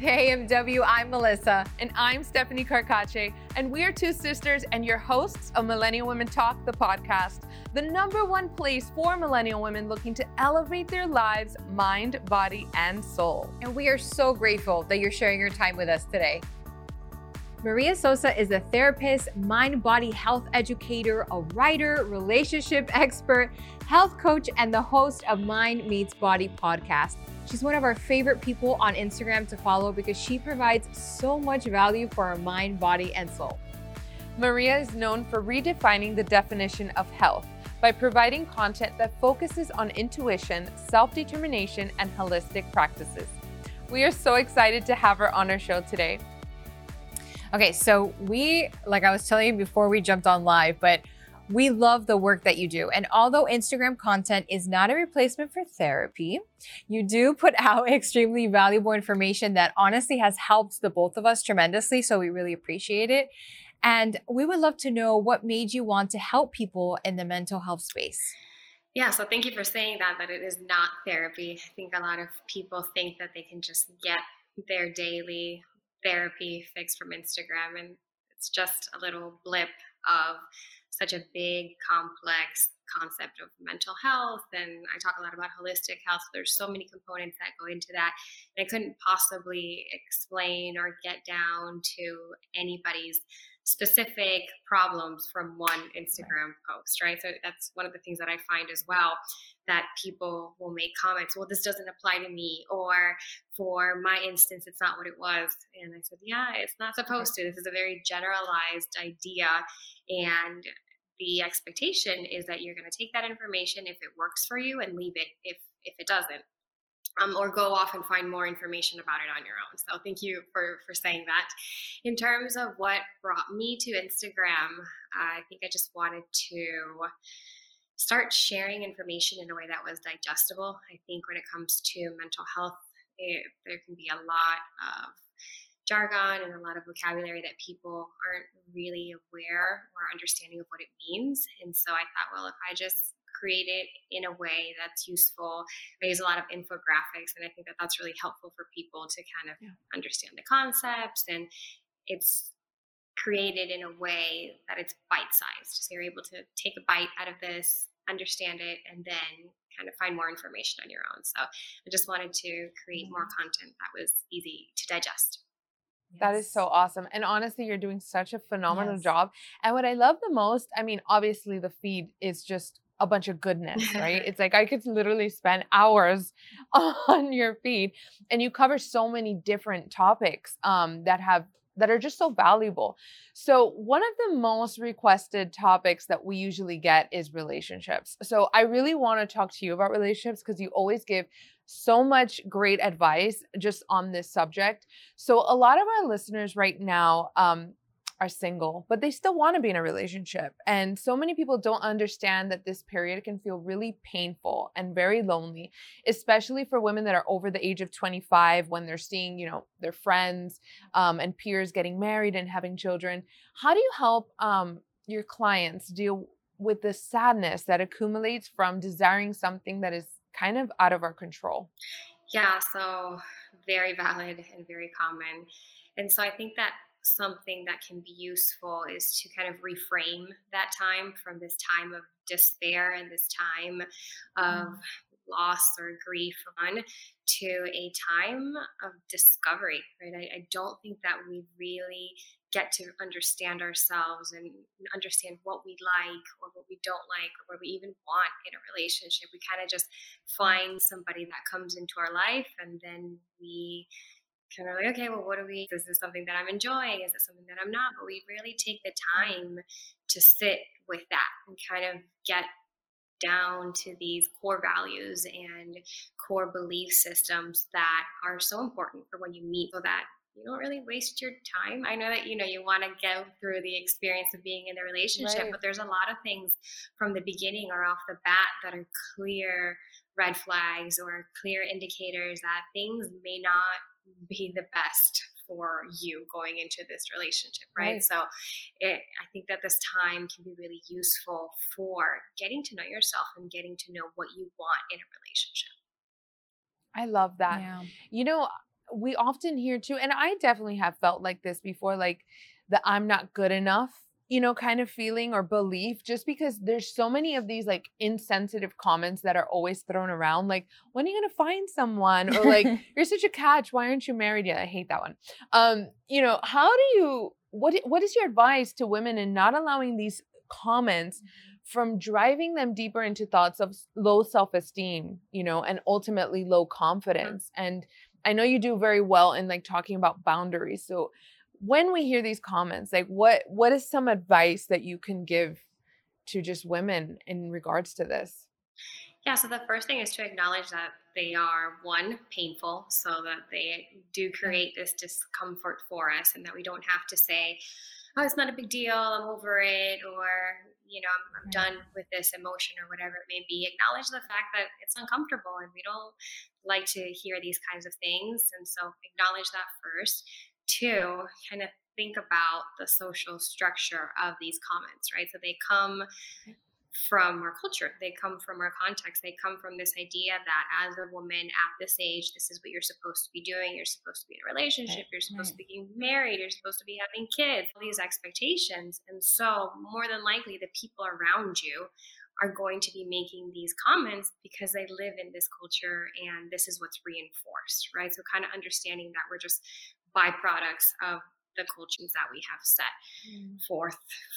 AMW. I'm Melissa. And I'm Stephanie Carcache. And we are two sisters and your hosts of Millennial Women Talk, the podcast, the number one place for millennial women looking to elevate their lives, mind, body, and soul. And we are so grateful that you're sharing your time with us today. Maria Sosa is a therapist, mind body health educator, a writer, relationship expert, health coach, and the host of Mind Meets Body podcast. She's one of our favorite people on Instagram to follow because she provides so much value for our mind, body, and soul. Maria is known for redefining the definition of health by providing content that focuses on intuition, self determination, and holistic practices. We are so excited to have her on our show today. Okay, so we, like I was telling you before we jumped on live, but we love the work that you do. And although Instagram content is not a replacement for therapy, you do put out extremely valuable information that honestly has helped the both of us tremendously. So we really appreciate it. And we would love to know what made you want to help people in the mental health space. Yeah, so thank you for saying that, that it is not therapy. I think a lot of people think that they can just get their daily therapy fix from Instagram, and it's just a little blip of such a big, complex concept of mental health. And I talk a lot about holistic health. There's so many components that go into that. And I couldn't possibly explain or get down to anybody's specific problems from one Instagram post, right? So that's one of the things that I find as well that people will make comments, well, this doesn't apply to me, or for my instance, it's not what it was. And I said, yeah, it's not supposed to. This is a very generalized idea. And the expectation is that you're going to take that information if it works for you and leave it if if it doesn't um, or go off and find more information about it on your own. So thank you for for saying that. In terms of what brought me to Instagram, I think I just wanted to start sharing information in a way that was digestible. I think when it comes to mental health, it, there can be a lot of jargon and a lot of vocabulary that people aren't really aware or understanding of what it means. And so I thought, well, if I just create it in a way that's useful. I use a lot of infographics, and I think that that's really helpful for people to kind of yeah. understand the concepts. And it's created in a way that it's bite sized. So you're able to take a bite out of this, understand it, and then kind of find more information on your own. So I just wanted to create more mm-hmm. content that was easy to digest. Yes. That is so awesome. And honestly, you're doing such a phenomenal yes. job. And what I love the most, I mean, obviously the feed is just a bunch of goodness, right? it's like I could literally spend hours on your feed and you cover so many different topics um, that have that are just so valuable. So, one of the most requested topics that we usually get is relationships. So, I really want to talk to you about relationships because you always give so much great advice just on this subject. So, a lot of our listeners right now, um, are single, but they still want to be in a relationship. And so many people don't understand that this period can feel really painful and very lonely, especially for women that are over the age of 25 when they're seeing, you know, their friends um, and peers getting married and having children. How do you help um, your clients deal with the sadness that accumulates from desiring something that is kind of out of our control? Yeah, so very valid and very common. And so I think that something that can be useful is to kind of reframe that time from this time of despair and this time of mm. loss or grief on to a time of discovery right I, I, don't think that we really get to understand ourselves and understand what we like or what we don't like or what we even want in a relationship we kind of just mm. find somebody that comes into our life and then we kind of like, okay, well, what do we, is this something that I'm enjoying? Is it something that I'm not? But we really take the time to sit with that and kind of get down to these core values and core belief systems that are so important for when you meet so that you don't really waste your time. I know that you know you want to go through the experience of being in the relationship, right. but there's a lot of things from the beginning or off the bat that are clear red flags or clear indicators that things may not be the best for you going into this relationship, right? right. So it, I think that this time can be really useful for getting to know yourself and getting to know what you want in a relationship. I love that. Yeah. You know, we often hear too, and I definitely have felt like this before, like the I'm not good enough, you know, kind of feeling or belief, just because there's so many of these like insensitive comments that are always thrown around. Like, when are you gonna find someone? Or like, you're such a catch. Why aren't you married yet? I hate that one. Um, you know, how do you what what is your advice to women in not allowing these comments mm-hmm. from driving them deeper into thoughts of low self-esteem, you know, and ultimately low confidence? And I know you do very well in like talking about boundaries. So when we hear these comments, like what what is some advice that you can give to just women in regards to this? Yeah, so the first thing is to acknowledge that they are one painful, so that they do create this discomfort for us, and that we don't have to say, "Oh, it's not a big deal. I'm over it," or you know, I'm, I'm done with this emotion or whatever it may be. Acknowledge the fact that it's uncomfortable, and we don't like to hear these kinds of things, and so acknowledge that first. Two, kind of think about the social structure of these comments, right? So they come from our culture. They come from our context. They come from this idea that as a woman at this age, this is what you're supposed to be doing. You're supposed to be in a relationship. You're supposed right. to be getting married. You're supposed to be having kids. All these expectations. And so, more than likely, the people around you are going to be making these comments because they live in this culture and this is what's reinforced, right? So, kind of understanding that we're just byproducts of the cultures that we have set mm. forth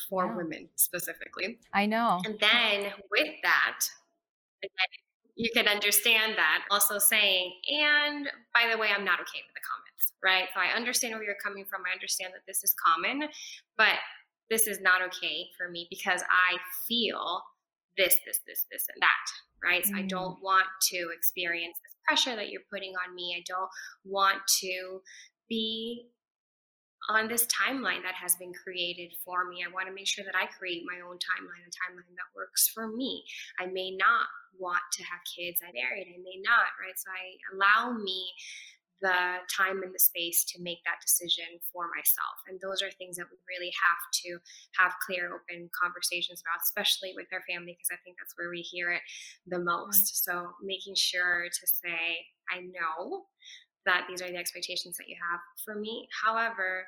for yeah. women specifically. I know. And then with that, you can understand that also saying, and by the way, I'm not okay with the comments, right? So I understand where you're coming from. I understand that this is common, but this is not okay for me because I feel this, this, this, this, and that, right? So I mm. don't want to experience this pressure that you're putting on me. I don't want to be on this timeline that has been created for me. I want to make sure that I create my own timeline, a timeline that works for me. I may not want to have kids. I married, I may not, right? So I allow me the time and the space to make that decision for myself. And those are things that we really have to have clear, open conversations about, especially with our family, because I think that's where we hear it the most. Right. So making sure to say, I know that these are the expectations that you have for me. However,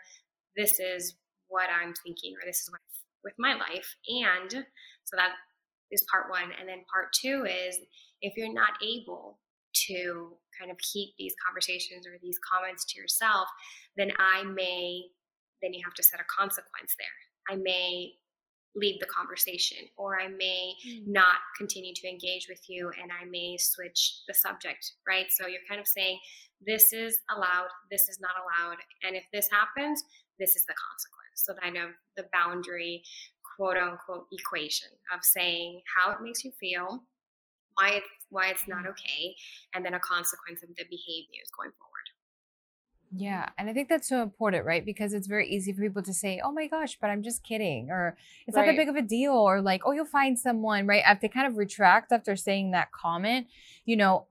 this is what I'm thinking, or this is what with my life. And so that is part one. And then part two is if you're not able to kind of keep these conversations or these comments to yourself, then I may, then you have to set a consequence there. I may leave the conversation or I may mm. not continue to engage with you and I may switch the subject, right? So you're kind of saying, this is allowed, this is not allowed. And if this happens, this is the consequence. So kind of the boundary, quote unquote, equation of saying how it makes you feel, why it's why it's not mm. okay, and then a consequence of the behaviors going forward. Yeah. And I think that's so important, right? Because it's very easy for people to say, oh my gosh, but I'm just kidding. Or it's right. not that big of a deal. Or like, oh, you'll find someone, right? If they kind of retract after saying that comment, you know,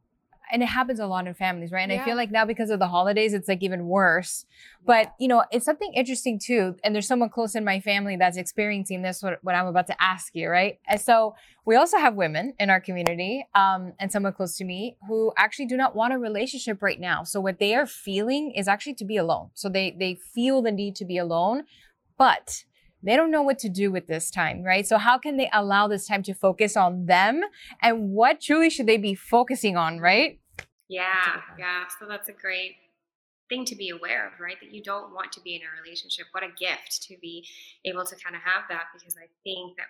and it happens a lot in families, right? And yeah. I feel like now because of the holidays, it's like even worse. But you know, it's something interesting too. And there's someone close in my family that's experiencing this. What, what I'm about to ask you, right? And so we also have women in our community, um, and someone close to me who actually do not want a relationship right now. So what they are feeling is actually to be alone. So they they feel the need to be alone, but they don't know what to do with this time, right? So how can they allow this time to focus on them and what truly should they be focusing on, right? Yeah, yeah. So that's a great thing to be aware of, right? That you don't want to be in a relationship. What a gift to be able to kind of have that because I think that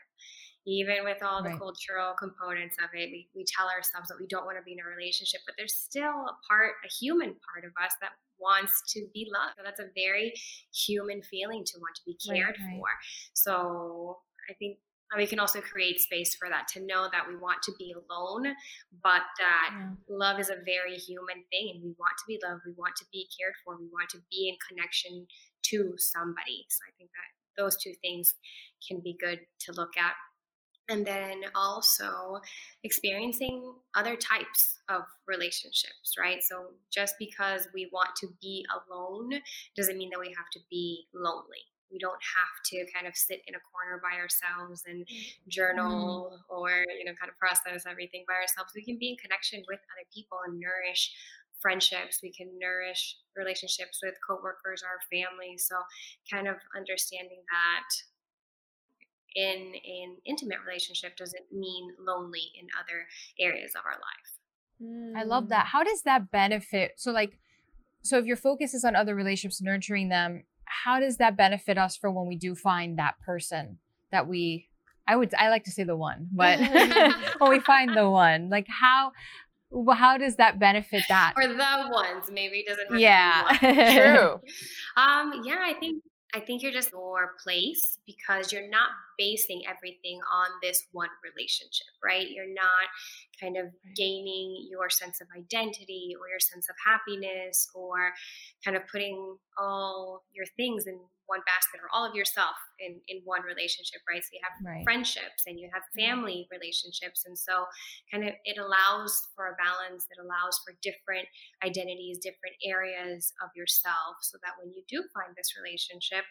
even with all the right. cultural components of it, we, we tell ourselves that we don't want to be in a relationship, but there's still a part, a human part of us that wants to be loved. So that's a very human feeling to want to be cared right, right. for. So I think we can also create space for that to know that we want to be alone, but that yeah. love is a very human thing and we want to be loved, we want to be cared for, we want to be in connection to somebody. So I think that those two things can be good to look at and then also experiencing other types of relationships, right? So just because we want to be alone doesn't mean that we have to be lonely. We don't have to kind of sit in a corner by ourselves and journal mm. or, you know, kind of process everything by ourselves. We can be in connection with other people and nourish friendships, we can nourish relationships with coworkers, our family. So, kind of understanding that in an intimate relationship doesn't mean lonely in other areas of our life. Mm. I love that. How does that benefit? So, like, so if your focus is on other relationships, nurturing them, how does that benefit us for when we do find that person that we I would I like to say the one, but when we find the one, like how how does that benefit that? Or the ones, maybe doesn't. yeah, true. um, yeah, I think I think you're just your place because you're not basing everything on this one relationship, right? You're not kind of gaining your sense of identity or your sense of happiness or kind of putting all your things in one basket or all of yourself in in one relationship right? So you have right. friendships and you have family relationships. And so kind of it allows for a balance that allows for different identities different areas of yourself so that when you do find this relationship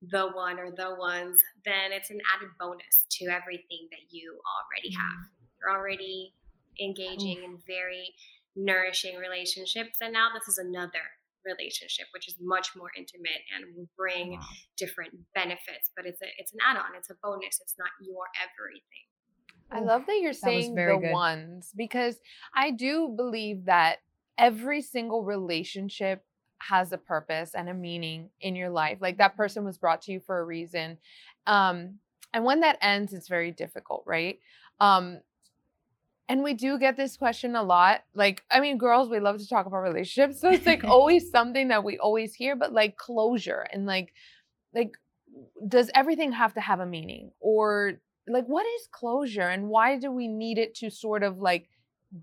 the one or the ones then it's an added bonus to everything that you already have. Mm. you're already engaging in very nourishing relationships. And now this is another relationship, which is much more intimate and will bring wow. different benefits. But it's a it's an add-on, it's a bonus, it's not your everything. I love that you're saying that the good. ones because I do believe that every single relationship has a purpose and a meaning in your life. Like that person was brought to you for a reason. Um, and when that ends, it's very difficult, right? Um, and we do get this question a lot. Like, I mean, girls, we love to talk about relationships. So it's like always something that we always hear, but like closure and like, like, does everything have to have a meaning? Or like, what is closure and why do we need it to sort of like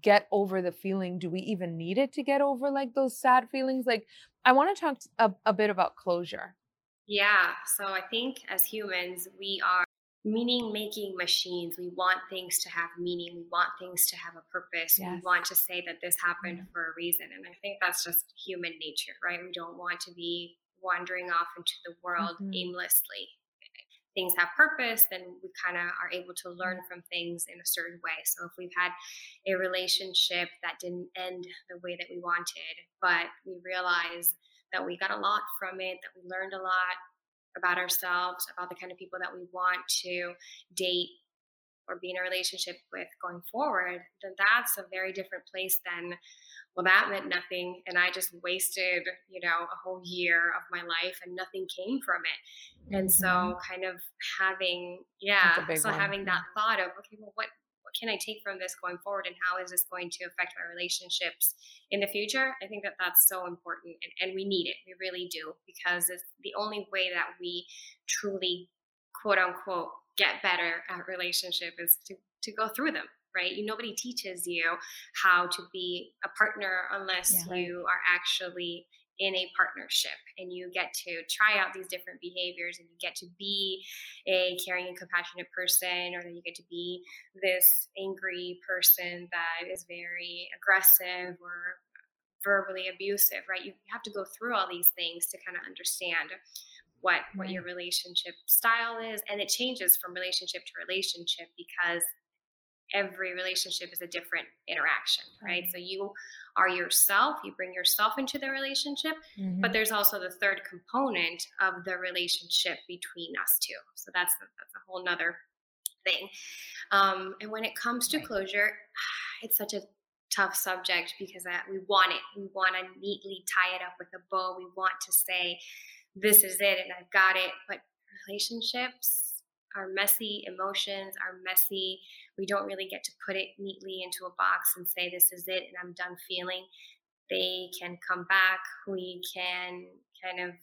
get over the feeling? Do we even need it to get over like those sad feelings? Like, I want to talk a, a bit about closure. Yeah. So I think as humans, we are meaning making machines. We want things to have meaning. We want things to have a purpose. Yes. We want to say that this happened mm-hmm. for a reason. And I think that's just human nature, right? We don't want to be wandering off into the world mm-hmm. aimlessly. Things have purpose, then we kind of are able to learn from things in a certain way. So if we've had a relationship that didn't end the way that we wanted, but we realize that we got a lot from it, that we learned a lot, about ourselves, about the kind of people that we want to date or be in a relationship with going forward, then that's a very different place than, well, that meant nothing. And I just wasted, you know, a whole year of my life and nothing came from it. And so mm-hmm. kind of having, yeah, so one. having that thought of, okay, well, what can I take from this going forward and how is this going to affect my relationships in the future? I think that that's so important and, and we need it. We really do because it's the only way that we truly, quote unquote, get better at relationship is to, to go through them right? You, nobody teaches you how to be a partner unless yeah, you are actually in a partnership and you get to try out these different behaviors and you get to be a caring and compassionate person or then you get to be this angry person that is very aggressive or verbally abusive right? You have to go through all these things to kind of understand what what mm-hmm. your relationship style is and it changes from relationship to relationship because every relationship is a different interaction, right? So you are yourself, you bring yourself into the relationship, mm-hmm. but there's also the third component of the relationship between us two. So that's that's a whole nother thing. Um, and when it comes to closure, it's such a tough subject because we want it. We want to neatly tie it up with a bow. We want to say, this is it and I've got it. But relationships, are messy emotions, are messy, we don't really get to put it neatly into a box and say, this is it and I'm done feeling. They can come back. We can kind of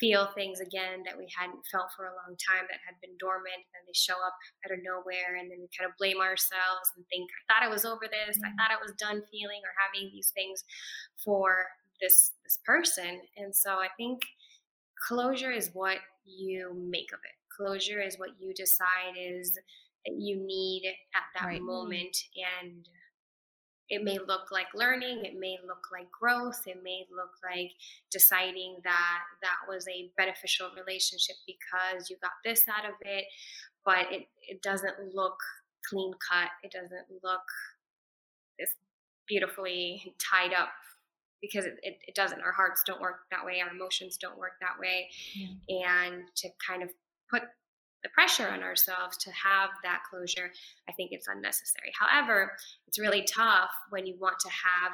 feel things again that we hadn't felt for a long time that had been dormant and they show up out of nowhere and then we kind of blame ourselves and think i thought i was over this i mm-hmm. thought i was done feeling or having these things for this this person and so i think closure is what you make of it closure is what you decide is you need at that right. moment and it may look like learning it may look like growth it may look like deciding that that was a beneficial relationship because you got this out of it but it, it doesn't look clean cut it doesn't look this beautifully tied up because it, it, it, doesn't. Our hearts don't work that way, our emotions don't work that way. Yeah. And to kind of put the pressure on ourselves to have that closure, I think it's unnecessary. However, it's really tough when you want to have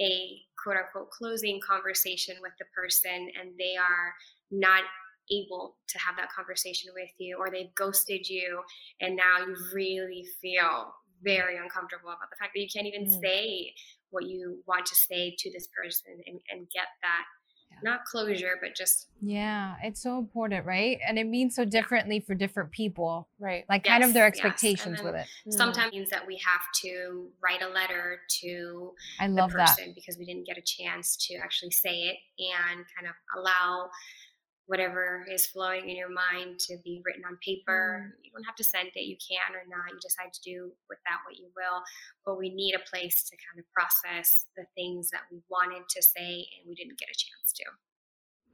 a quote unquote closing conversation with the person and they are not able to have that conversation with you or they've ghosted you and now you really feel very uncomfortable about the fact that you can't even mm. say what you want to say to this person and, and get that not closure, but just yeah, it's so important, right? And it means so differently for different people, right? Like yes, kind of their expectations yes. with it. Mm. Sometimes means that we have to write a letter to I love the person that. because we didn't get a chance to actually say it and kind of allow whatever is flowing in your mind to be written on paper. Mm. You don't have to send it, you can or not. You decide to do with that what you will. But we need a place to kind of process the things that we wanted to say and we didn't get a chance to.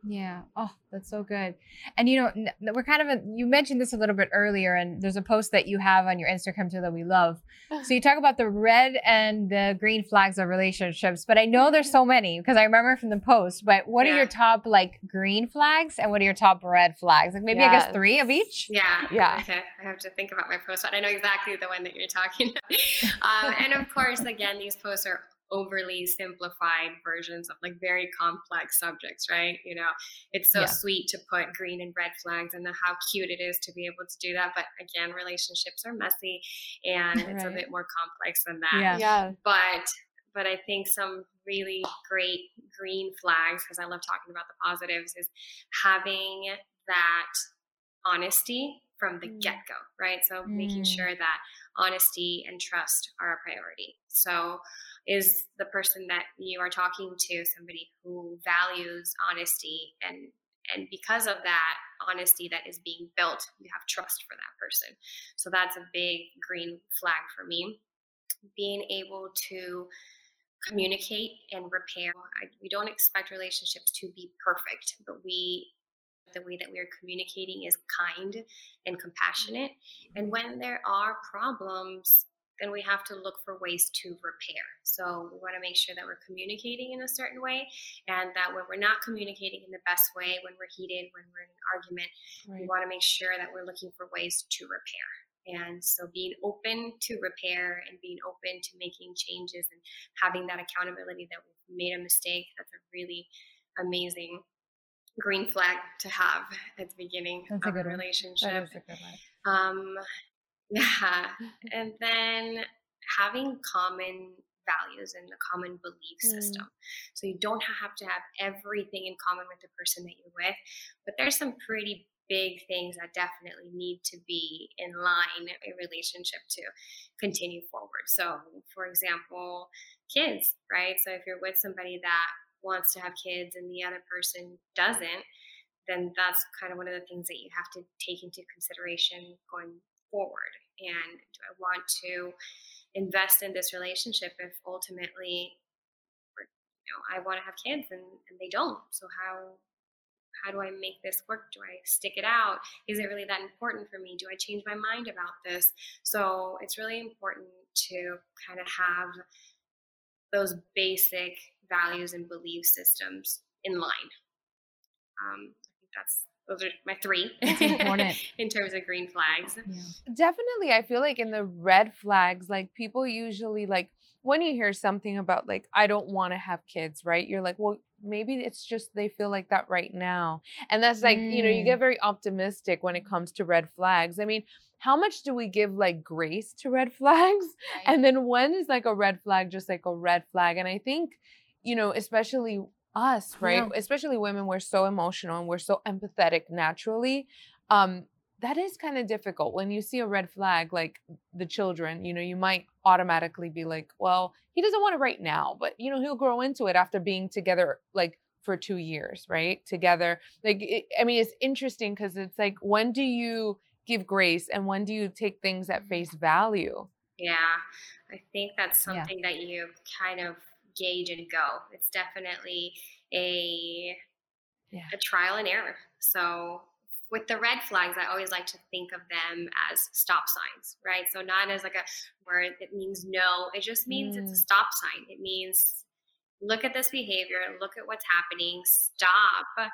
Yeah. Oh, that's so good. And you know, we're kind of a, you mentioned this a little bit earlier, and there's a post that you have on your Instagram too that we love. So you talk about the red and the green flags of relationships, but I know there's so many because I remember from the post. But what yeah. are your top like green flags and what are your top red flags? Like maybe yes. I guess three of each. Yeah. Yeah. Okay. I have to think about my post, but I know exactly the one that you're talking. About. um, and of course, again, these posts are overly simplified versions of like very complex subjects, right? You know, it's so yeah. sweet to put green and red flags and how cute it is to be able to do that. But again, relationships are messy and right. it's a bit more complex than that. Yeah. yeah. But but I think some really great green flags, because I love talking about the positives, is having that honesty from the mm. get go, right? So mm. making sure that honesty and trust are a priority. So is the person that you are talking to somebody who values honesty and and because of that honesty that is being built you have trust for that person. So that's a big green flag for me. Being able to communicate and repair I, we don't expect relationships to be perfect but we the way that we are communicating is kind and compassionate. And when there are problems then we have to look for ways to repair. So we want to make sure that we're communicating in a certain way and that when we're not communicating in the best way, when we're heated, when we're in an argument, right. we want to make sure that we're looking for ways to repair. And so being open to repair and being open to making changes and having that accountability that we've made a mistake, that's a really amazing green flag to have at the beginning that's of a, a relationship. That is a good one. Um, yeah. And then having common values and a common belief mm. system. Mm. So you don't have to have everything in common with the person that you're with, but there's some pretty big things that definitely need to be in line a relationship to continue forward. So, for example, kids, right? So if you're with somebody that wants to have kids and the other person doesn't, then that's kind of one of the things that you have to take into consideration going forward? And do I want to invest in this relationship if ultimately you know I want to have kids and, and they don't? So how how do I make this work? Do I stick it out? Is it really that important for me? Do I change my mind about this? So it's really important to kind of have those basic values and belief systems in line. Um, I think that's those are my three in terms of green flags. Yeah. Definitely, I feel like in the red flags, like people usually like when you hear something about like I don't want to have kids, right? You're like, well, maybe it's just they feel like that right now, and that's like mm. you know you get mm. very optimistic when it comes to red flags. I mean. How much do we give like grace to red flags? Right. And then when is like a red flag just like a red flag? And I think, you know, especially us, right? Yeah. Especially women, we're so emotional and we're so empathetic naturally. Um, that is kind of difficult when you see a red flag like the children you know you might automatically be like well he doesn't want it right now but you know he'll grow into it after being together like for two years right together like it, i mean it's interesting because it's like when do you give grace and when do you take things at face value yeah i think that's something yeah. that you kind of gauge and go. It's definitely a yeah. a trial and error. So with the red flags, I always like to think of them as stop signs, right? So not as like a word that means no. It just means mm. it's a mm. stop sign. It means look at this behavior, look at what's happening, stop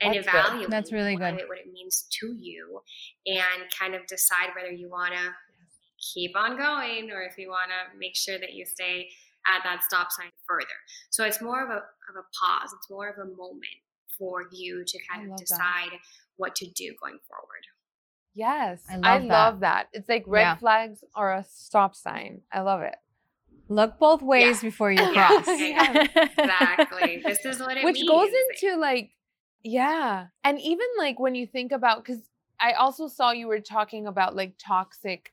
and That's evaluate. Good. That's really good. What it means to you, and kind of decide whether you want to keep on going or if you want to make sure that you stay at that stop sign further. So it's more of a of a pause. It's more of a moment for you to kind of decide that. what to do going forward. Yes, I love, I that. love that. It's like red yeah. flags are a stop sign. I love it. Look both ways yeah. before you cross. exactly. This is what it means. Which means. goes into like, yeah. And even like when you think about, because I also saw you were talking about like toxic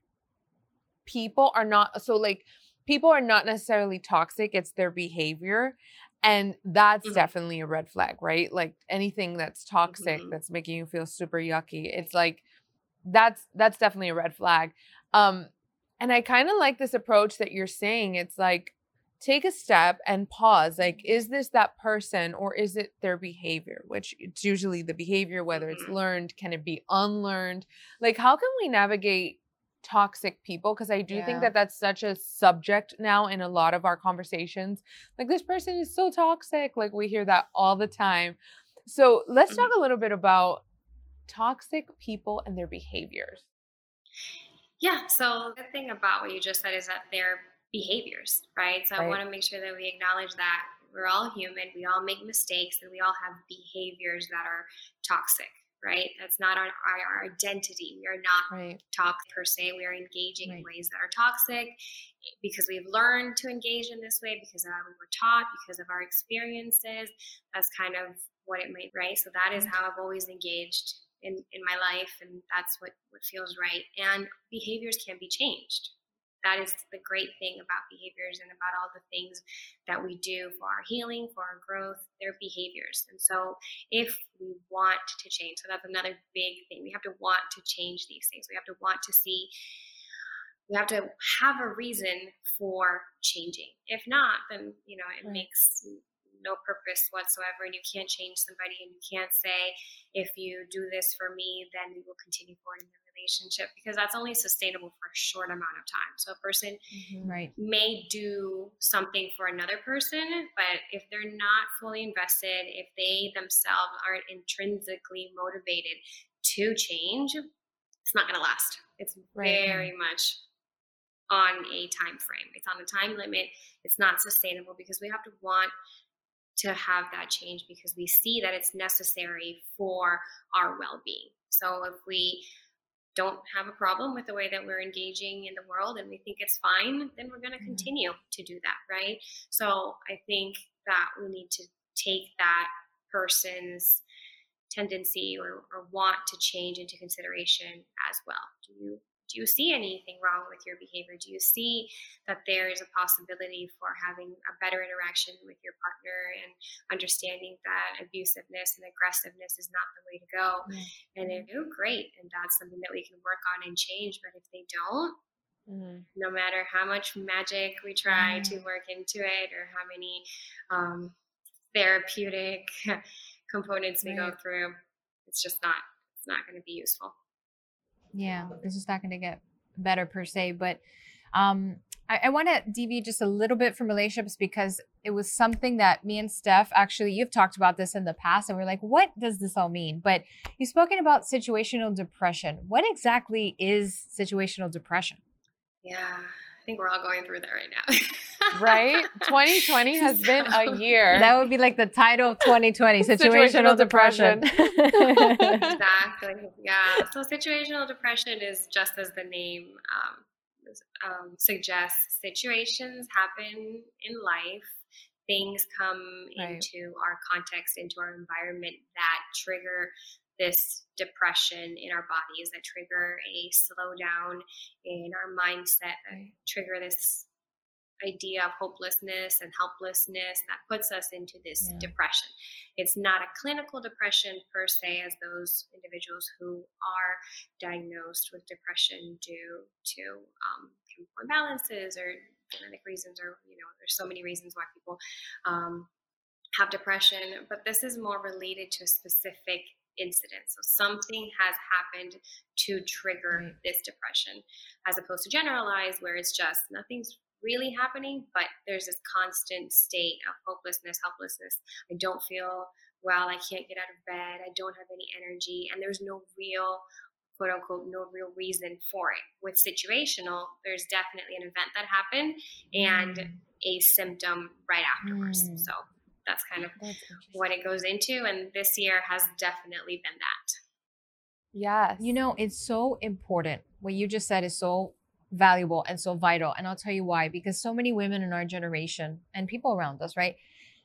people are not, so like people are not necessarily toxic, it's their behavior. And that's mm-hmm. definitely a red flag, right? Like anything that's toxic, mm-hmm. that's making you feel super yucky. It's like, that's that's definitely a red flag. Um, and I kind of like this approach that you're saying. It's like, take a step and pause. Like, is this that person or is it their behavior? Which it's usually the behavior, whether it's mm-hmm. learned, can it be unlearned? Like, how can we navigate toxic people? Because I do yeah. think that that's such a subject now in a lot of our conversations. Like, this person is so toxic. Like, we hear that all the time. So, let's talk mm-hmm. a little bit about toxic people and their behaviors. Yeah. So the thing about what you just said is that they're behaviors, right? So right. I want to make sure that we acknowledge that we're all human, we all make mistakes, and we all have behaviors that are toxic, right? That's not our, our, our identity. We are not right. toxic per se. We are engaging right. in ways that are toxic because we've learned to engage in this way because uh, we were taught, because of our experiences. That's kind of what it might, right? So that is how I've always engaged in, in my life and that's what, what feels right. And behaviors can be changed. That is the great thing about behaviors and about all the things that we do for our healing, for our growth, they're behaviors. And so if we want to change, so that's another big thing. We have to want to change these things. We have to want to see we have to have a reason for changing. If not, then you know it right. makes no purpose whatsoever and you can't change somebody and you can't say if you do this for me then we will continue forward in relationship because that's only sustainable for a short amount of time so a person mm-hmm. right. may do something for another person but if they're not fully invested if they themselves aren't intrinsically motivated to change it's not going to last it's right. very much on a time frame it's on a time limit it's not sustainable because we have to want to have that change because we see that it's necessary for our well-being. So if we don't have a problem with the way that we're engaging in the world and we think it's fine, then we're going to mm-hmm. continue to do that, right? So I think that we need to take that person's tendency or, or want to change into consideration as well. Do you do you see anything wrong with your behavior? Do you see that there is a possibility for having a better interaction with your partner and understanding that abusiveness and aggressiveness is not the way to go? Mm-hmm. And they do, great. And that's something that we can work on and change. But if they don't, Mm-hmm. No matter how much magic we try mm-hmm. to work into it, or how many um, therapeutic components we right. go through, it's just not it's not going to be useful. Yeah, this is not going to get better per se, but um, I, I want to deviate just a little bit from relationships because it was something that me and Steph actually you've talked about this in the past, and we are like, what does this all mean? But you've spoken about situational depression. What exactly is situational depression? Yeah, think we're all going through that right now. right? 2020 has so, been a year. That would be like the title of 2020 situational, situational depression. depression. exactly. Yeah. So, situational depression is just as the name um, um, suggests, situations happen in life. Things come right. into our context, into our environment that trigger this depression in our bodies that trigger a slowdown in our mindset that trigger this idea of hopelessness and helplessness that puts us into this yeah. depression. It's not a clinical depression per se, as those individuals who are diagnosed with depression due to um, chemical imbalances or genetic reasons, or you know, there's so many reasons why people um, have depression, but this is more related to a specific incident. So something has happened to trigger right. this depression, as opposed to generalized, where it's just nothing's really happening, but there's this constant state of hopelessness, helplessness. I don't feel well. I can't get out of bed. I don't have any energy. And there's no real, quote unquote, no real reason for it. With situational, there's definitely an event that happened and mm. a symptom right afterwards. Mm. So that's kind of that's what it goes into. And this year has definitely been that. Yes. You know, it's so important. What you just said is so valuable and so vital. And I'll tell you why. Because so many women in our generation and people around us, right?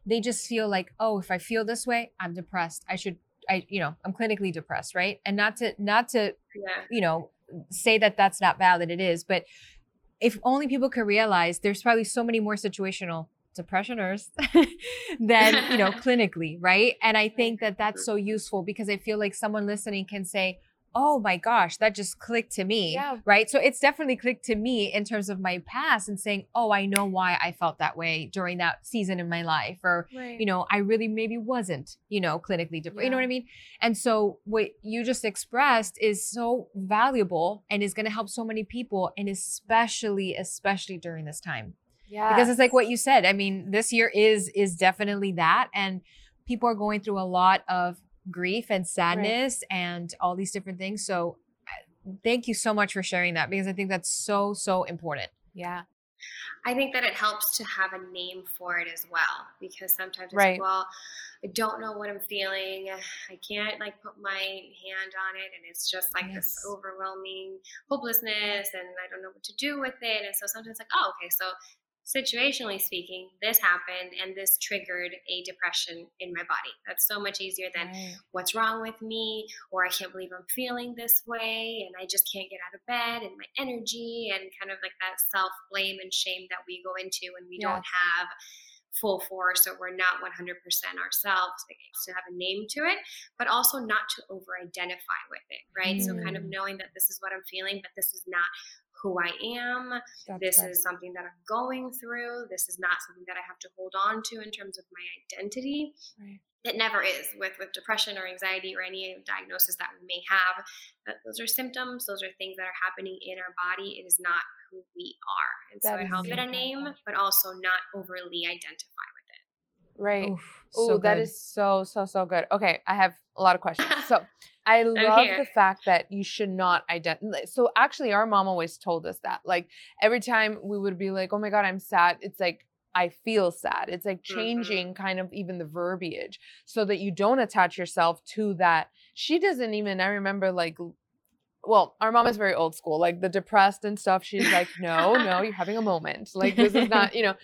They just feel like, oh, if I feel this way, I'm depressed. I should, I, you know, I'm clinically depressed, right? And not to, not to, yeah. you know, say that that's not valid. It is, but if only people could realize there's probably so many more situational depressioners than you know clinically right and i think that that's so useful because i feel like someone listening can say oh my gosh that just clicked to me yeah. right so it's definitely clicked to me in terms of my past and saying oh i know why i felt that way during that season in my life or right. you know i really maybe wasn't you know clinically depressed yeah. you know what i mean and so what you just expressed is so valuable and is going to help so many people and especially especially during this time yeah. Because it's like what you said. I mean, this year is is definitely that and people are going through a lot of grief and sadness right. and all these different things. So thank you so much for sharing that because I think that's so so important. Yeah. I think that it helps to have a name for it as well because sometimes it's right. well, I don't know what I'm feeling. I can't like put my hand on it, and it's just like yes. this overwhelming hopelessness, and I don't know what to do with it. And so sometimes like, oh, okay, so situationally speaking, this happened and this triggered a depression in my body. That's so much easier than right. what's wrong with me, or I can't believe I'm feeling this way, and I just can't get out of bed, and my energy, and kind of like that self blame and shame that we go into when we don't have full force or we're not 100% ourselves like, to have a name to it but also not to over identify with it right mm. so kind of mm. knowing that this is what i'm feeling but this is not who I am. That's this right. is something that I'm going through. This is not something that I have to hold on to in terms of my identity. Right. It never is with with depression or anxiety or any diagnosis that we may have. But those are symptoms. Those are things that are happening in our body. It is not who we are, and that so it helps it a name, but also not overly identify with it. Right. Oh, so that is so so so good. Okay, I have a lot of questions. So I love the fact that you should not identify. So actually, our mom always told us that. Like every time we would be like, "Oh my god, I'm sad," it's like I feel sad. It's like mm-hmm. changing mm-hmm. kind of even the verbiage so that you don't attach yourself to that. She doesn't even. I remember like well, our mom is very old school, like the depressed and stuff. She's like, no, no, you're having a moment. Like, this is not, you know,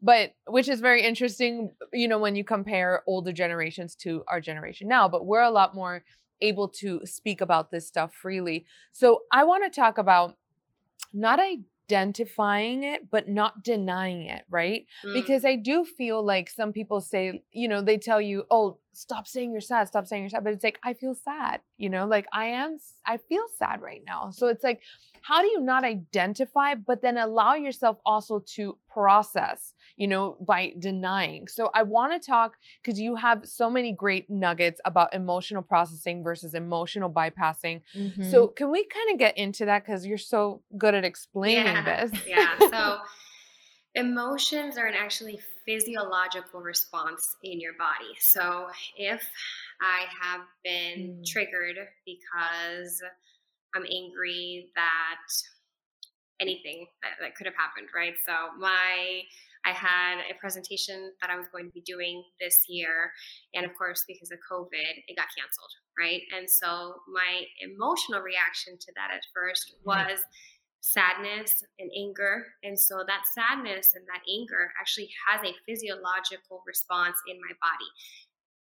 but which is very interesting, you know, when you compare older generations to our generation now. But we're a lot more able to speak about this stuff freely. So I want to talk about not identifying it, but not denying it, right? Mm. Because I do feel like some people say, you know, they tell you, oh, stop saying you're sad, stop saying you're sad. But it's like, I feel sad, you know, like I am, I feel sad right now. So it's like, how do you not identify, but then allow yourself also to process, you know, by denying? So I want to talk because you have so many great nuggets about emotional processing versus emotional bypassing. Mm-hmm. So can we kind of get into that? Because you're so good at explaining yeah. this. yeah. So emotions are an actually physiological response in your body. So if I have been mm. triggered because I'm angry that anything that, that could have happened, right? So my I had a presentation that I was going to be doing this year, and of course, because of COVID, it got canceled, right? And so my emotional reaction to that at first was sadness and anger. And so that sadness and that anger actually has a physiological response in my body.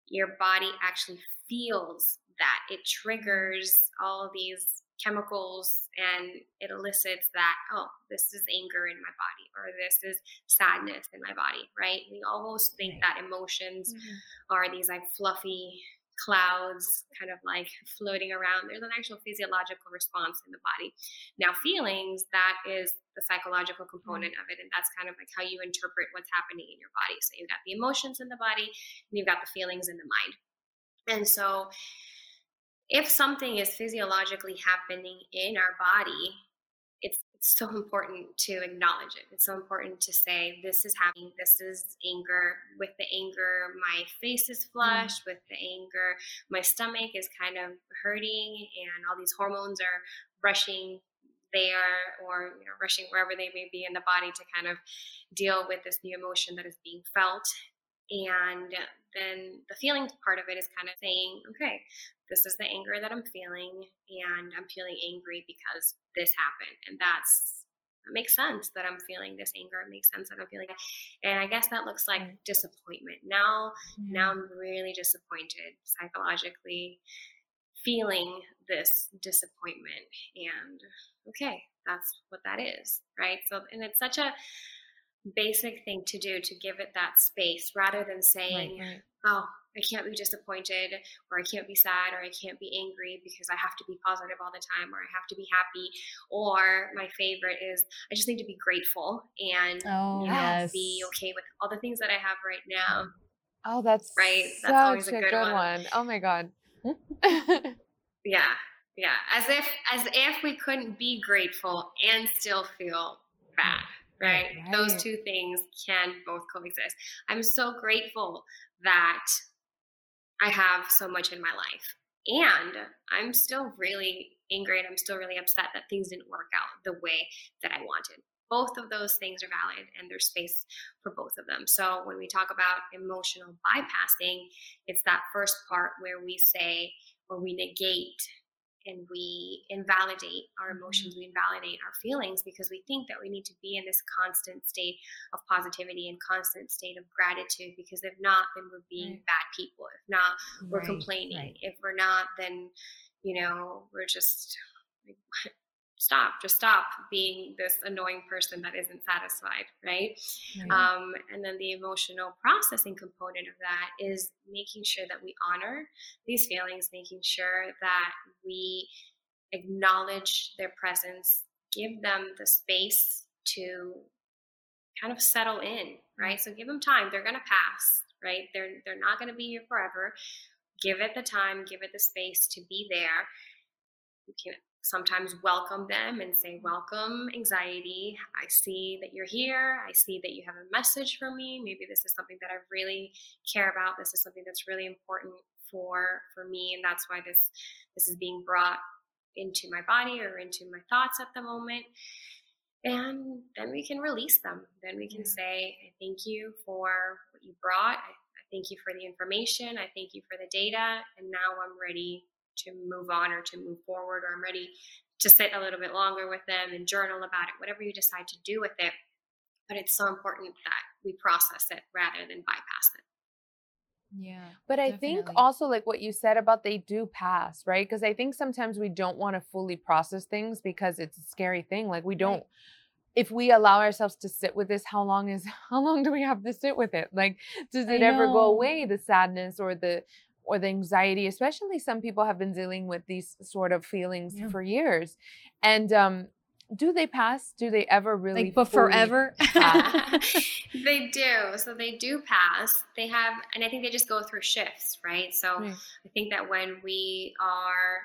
Your body actually feels that it triggers all these chemicals and it elicits that oh this is anger in my body or this is sadness in my body right we almost think that emotions mm-hmm. are these like fluffy clouds kind of like floating around there's an actual physiological response in the body. Now feelings that is the psychological component of it and that's kind of like how you interpret what's happening in your body. So you've got the emotions in the body and you've got the feelings in the mind. And so if something is physiologically happening in our body, it's, it's so important to acknowledge it. It's so important to say, this is happening. This is anger. With the anger, my face is mm. flushed. Mm. With the anger, my stomach is kind of hurting, and all these hormones are rushing there or you know rushing wherever they may be in the body to kind of deal with this new emotion that is being felt and then the feeling part of it is kind of saying okay this is the anger that i'm feeling and i'm feeling angry because this happened. And that's it makes sense that i'm feeling this anger it makes sense that i'm feeling and i guess that looks like disappointment. Now mm-hmm. now i'm really disappointed psychologically feeling this disappointment and okay that's what that is right? So and it's such a basic thing to do to give it that space rather than saying right, right. oh i can't be disappointed or i can't be sad or i can't be angry because i have to be positive all the time or i have to be happy or my favorite is i just need to be grateful and oh, yes. be okay with all the things that i have right now oh that's right that's always a good, good one. one. oh my god yeah yeah as if as if we couldn't be grateful and still feel bad right? right? Those two things can both coexist. I'm so grateful that I have so much in my life. And I'm still really angry and I'm still really upset that things didn't work out the way that I wanted. Both of those things are valid and there's space for both of them. So when we talk about emotional bypassing, it's that first part where we say, or we negate and we invalidate our emotions, mm-hmm. we invalidate our feelings because we think that we need to be in this constant state of positivity and constant state of gratitude. Because if not, then we're being right. bad people. If not, we're right. complaining. Right. If we're not, then, you know, we're just stop just stop being this annoying person that isn't satisfied right, right. Um, and then the emotional processing component of that is making sure that we honor these feelings making sure that we acknowledge their presence give them the space to kind of settle in right? So give them time. They're going to pass right? They're they're not going to be here forever. Give it the time give it the space to be there. You can sometimes welcome them and say, Welcome, anxiety. I see that you're here. I see that you have a message for me. Maybe this is something that I really care about. This is something that's really important for for me and that's why this this is being brought into my body or into my thoughts at the moment and then we can release them then we can say i thank you for what you brought I, I thank you for the information i thank you for the data and now i'm ready to move on or to move forward, or I'm ready to sit a little bit longer with them and journal about it, whatever you decide to do with it. But it's so important that we process it rather than bypass it. Yeah. But I think also like what you said about they do pass, right? Because I think sometimes we don't want to fully process things because it's a scary thing. Like we don't right. if we allow ourselves to sit with this, how long is how long do we have to sit with it? Like does it ever go away the sadness or the or the anxiety especially some people have been dealing with these sort of feelings yeah. for years. And um do they pass? Do they ever really like but forever? they do. So they do pass. They have and i think they just go through shifts right? So right. i think that when we are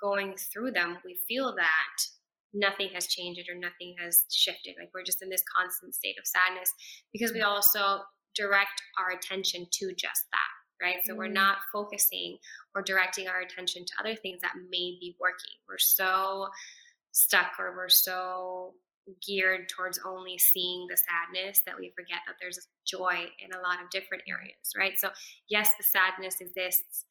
going through them we feel that nothing has changed or nothing has shifted. Like we're just in this constant state of sadness because we also direct our attention to just that right? So we're mm. not focusing or directing our attention to other things that may be working. We're so stuck or we're so geared towards only seeing the sadness that we forget that there's joy in a lot of different areas, right? So, yes, the sadness exists,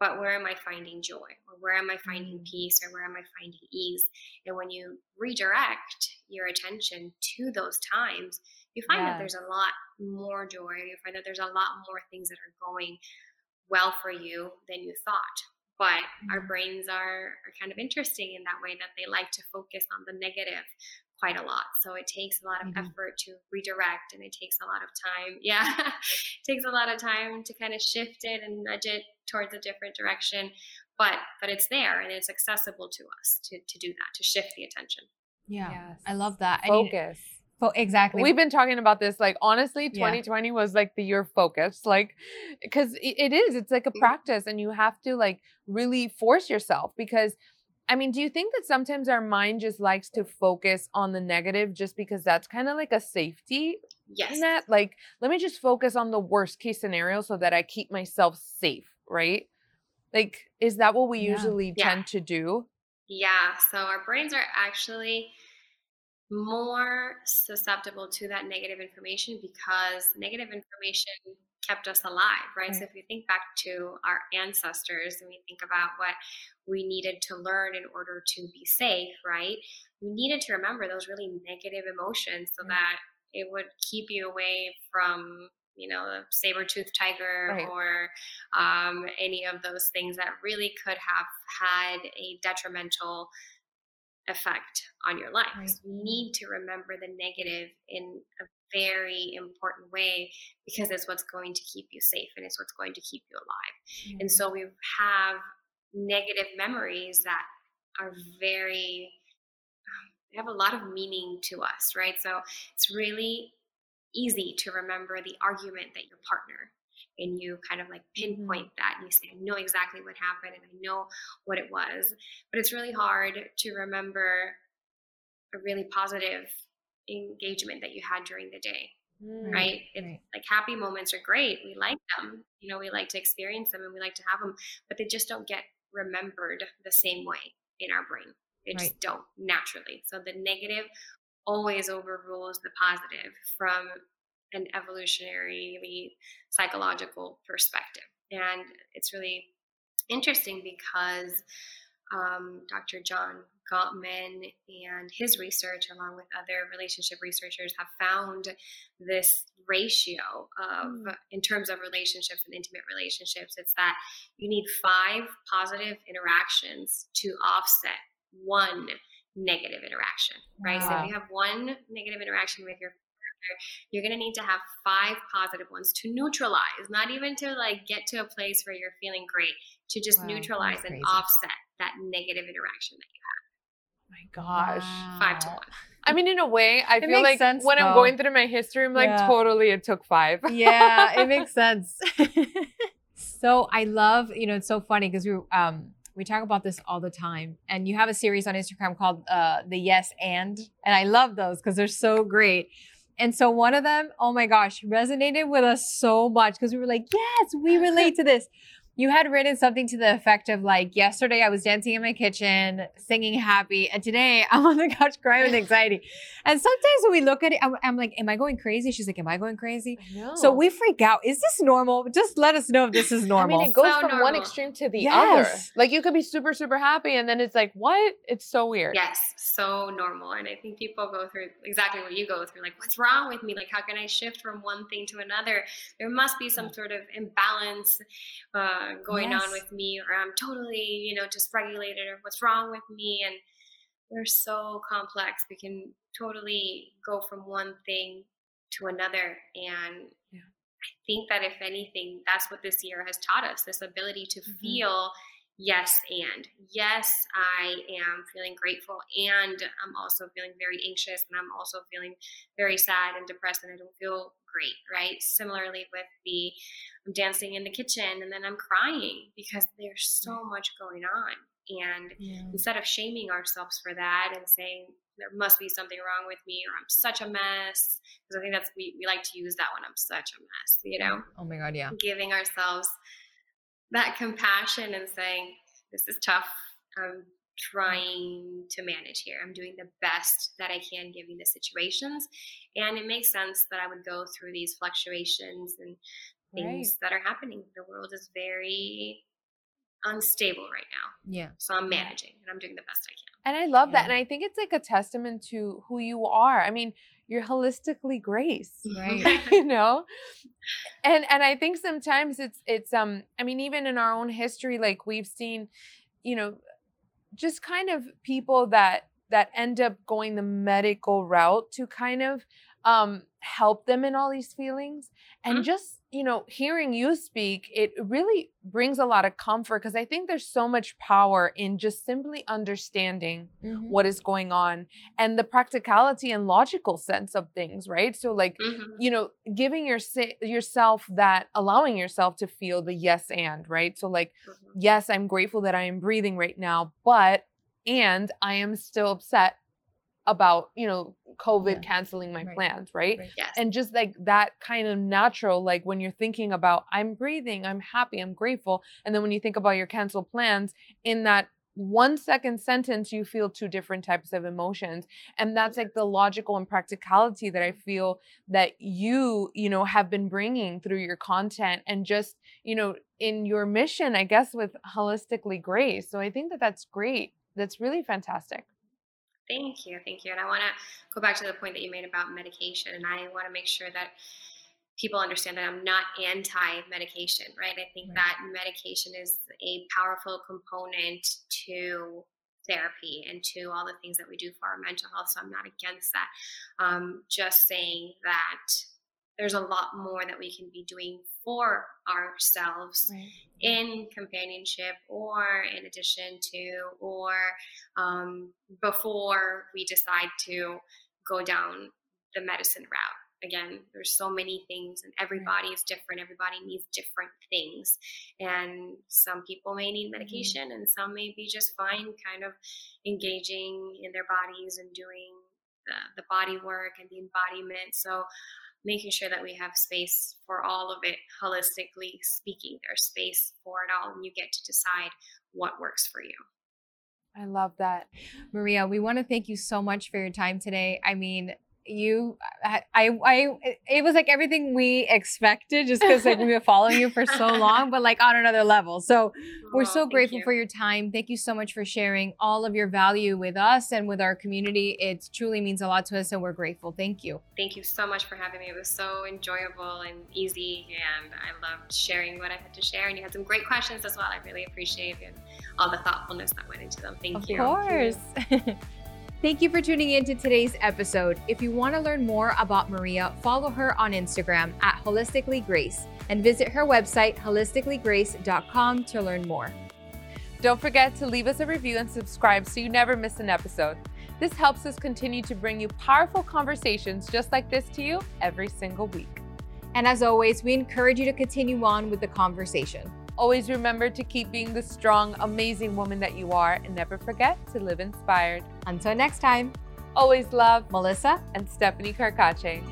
but where am I finding joy? Or where am I finding mm. peace? Or where am I finding ease? And when you redirect your attention to those times, you find that there's a lot more joy. You find that there's a lot more things that are going well for you than you thought. But our mm-hmm. brains are, are kind of interesting in that way that they like to focus on the negative quite a lot. So it takes a lot of mm-hmm. effort to redirect and it takes a lot of time. Yeah. it takes a lot of time to kind of shift it and nudge it towards a different direction. But but it's there and it's accessible to us to, to do that, to shift the attention. Yeah. Yes. I love that. Focus. Exactly. We've been talking about this. Like, honestly, 2020 yeah. was like the year focus. Like, because it, it is, it's like a mm. practice and you have to like really force yourself because. I mean, do you think that sometimes our mind just likes to focus on the negative just because that's kind of like a safety yes. net? Like, let me just focus on the worst case scenario so that I keep myself safe, right? Like, is that what we yeah. usually yeah. tend to do? Yeah. So our brains are actually more susceptible to that negative information because negative information kept us alive, right? right? So if you think back to our ancestors and we think about what we needed to learn in order to be safe, right? We needed to remember those really negative emotions so that it would keep you away from you know, a saber-toothed tiger right. or um, any of those things that really could have had a detrimental effect on your life. Right. You need to remember the negative in a very important way because it's what's going to keep you safe and it's what's going to keep you alive. Mm-hmm. And so we have negative memories that are very they have a lot of meaning to us, right? So it's really easy to remember the argument that your partner and you kind of like pinpoint that and you say, I know exactly what happened and I know what it was. But it's really hard to remember a really positive engagement that you had during the day. Mm, right? right. like happy moments are great. We like them. You know, we like to experience them and we like to have them, but they just don't get remembered the same way in our brain. They just right. don't naturally. So the negative always overrules the positive from an evolutionary psychological perspective. And it's really interesting because um, Dr. John Gottman and his research, along with other relationship researchers, have found this ratio of, mm. in terms of relationships and intimate relationships, it's that you need five positive interactions to offset one negative interaction, right? Wow. So if you have one negative interaction with your you're going to need to have five positive ones to neutralize, not even to like get to a place where you're feeling great, to just wow, neutralize and offset that negative interaction that you have. My gosh. Wow. Five to one. I mean, in a way, I it feel like sense, when though. I'm going through my history, I'm like, yeah. totally, it took five. yeah, it makes sense. so I love, you know, it's so funny because we, um, we talk about this all the time. And you have a series on Instagram called uh, the Yes and. And I love those because they're so great. And so one of them, oh my gosh, resonated with us so much because we were like, yes, we relate to this you had written something to the effect of like yesterday i was dancing in my kitchen singing happy and today i'm on the couch crying with anxiety. And sometimes when we look at it i'm, I'm like am i going crazy? She's like am i going crazy? So we freak out. Is this normal? Just let us know if this is normal i mean it goes so from normal. one extreme to the yes. other. Like you could be super super happy and then it's like what? It's so weird. Yes. So normal and i think people go through exactly what you go through like what's wrong with me? Like how can i shift from one thing to another? There must be some sort of imbalance uh, uh, going yes. on with me or I'm totally, you know, dysregulated or what's wrong with me. And they're so complex. We can totally go from one thing to another. And yeah. I think that if anything, that's what this year has taught us this ability to mm-hmm. feel yes and yes i am feeling grateful and i'm also feeling very anxious and i'm also feeling very sad and depressed and i don't feel great, right? Similarly with the I'm dancing in the kitchen and then I'm crying because there's so much going on. And yeah. instead of shaming ourselves for that and saying there must be something wrong with me or I'm such a mess, because I think that's we, we like to use that one. I'm such a mess, you know? Oh my God, yeah. Giving ourselves that compassion and saying, This is tough. I'm trying to manage here. I'm doing the best that I can given the situations. And it makes sense that I would go through these fluctuations and things right. that are happening. The world is very unstable right now. Yeah. So I'm managing and I'm doing the best I can. And I love yeah. that. And I think it's like a testament to who you are. I mean, you're holistically grace, right? you know? And and I think sometimes it's it's um I mean even in our own history like we've seen you know just kind of people that that end up going the medical route to kind of um, help them in all these feelings. And Mhm. just, you know, hearing you speak, it really brings a lot of comfort because I think there's so much power in just simply understanding Mhm. what is going on and the practicality and logical sense of things, right? So, like, Mhm. you know, giving your, yourself that, allowing yourself to feel the yes and, right? So, like, Mhm. yes, I'm grateful that I am breathing right now, but, and I am still upset about, you know, COVID Yeah. canceling my Right. plans, right? Right. Yes. And just like that kind of natural, like when you're thinking about, I'm breathing, I'm happy, I'm grateful. And then when you think about your canceled plans, in that one second sentence, you feel two different types of emotions. And that's like the logical and practicality that I feel that you, you know, have been bringing through your content and just, you know, in your mission, I guess, with Holistically Grace. So I think that that's great. That's really fantastic. Thank you. Thank you. And I want to go back to the point that you made about medication. And I want to make sure that people understand that I'm not anti medication, right? I think Right. that medication is a powerful component to therapy and to all the things that we do for our mental health. So I'm not against that. Um, just saying that there's a lot more that we can be doing for ourselves in companionship or in addition to or um, before we decide to go down the medicine route. Again there's so many things and everybody is different everybody needs different things. And some people may need medication and some may be just fine kind of engaging in their bodies and doing the, the body work and the embodiment. So making sure that we have space for all of it holistically speaking there's space for it all and you get to decide what works for you I love that. Maria, we want to thank you so much for your time today. I mean, you I, I I it was like everything we expected just because like we've been following you for so long but like on another level. So we're Well, so grateful you. for your time. Thank you so much for sharing all of your value with us and with our community. It truly means a lot to us and we're grateful. Thank you. Thank you so much for having me. It was so enjoyable and easy and i loved sharing what i had to share and you had some great questions as well. I really appreciate it and all the thoughtfulness that went into them. Thank of you. course Thank you for tuning in to today's episode. If you want to learn more about Maria, follow her on Instagram at Holistically Grace and visit her website, holisticallygrace.com, to learn more. Don't forget to leave us a review and subscribe so you never miss an episode. This helps us continue to bring you powerful conversations just like this to you every single week. And as always, we encourage you to continue on with the conversation. Always remember to keep being the strong, amazing woman that you are and never forget to live inspired. Until next time, Always love Melissa and Stephanie Carcache.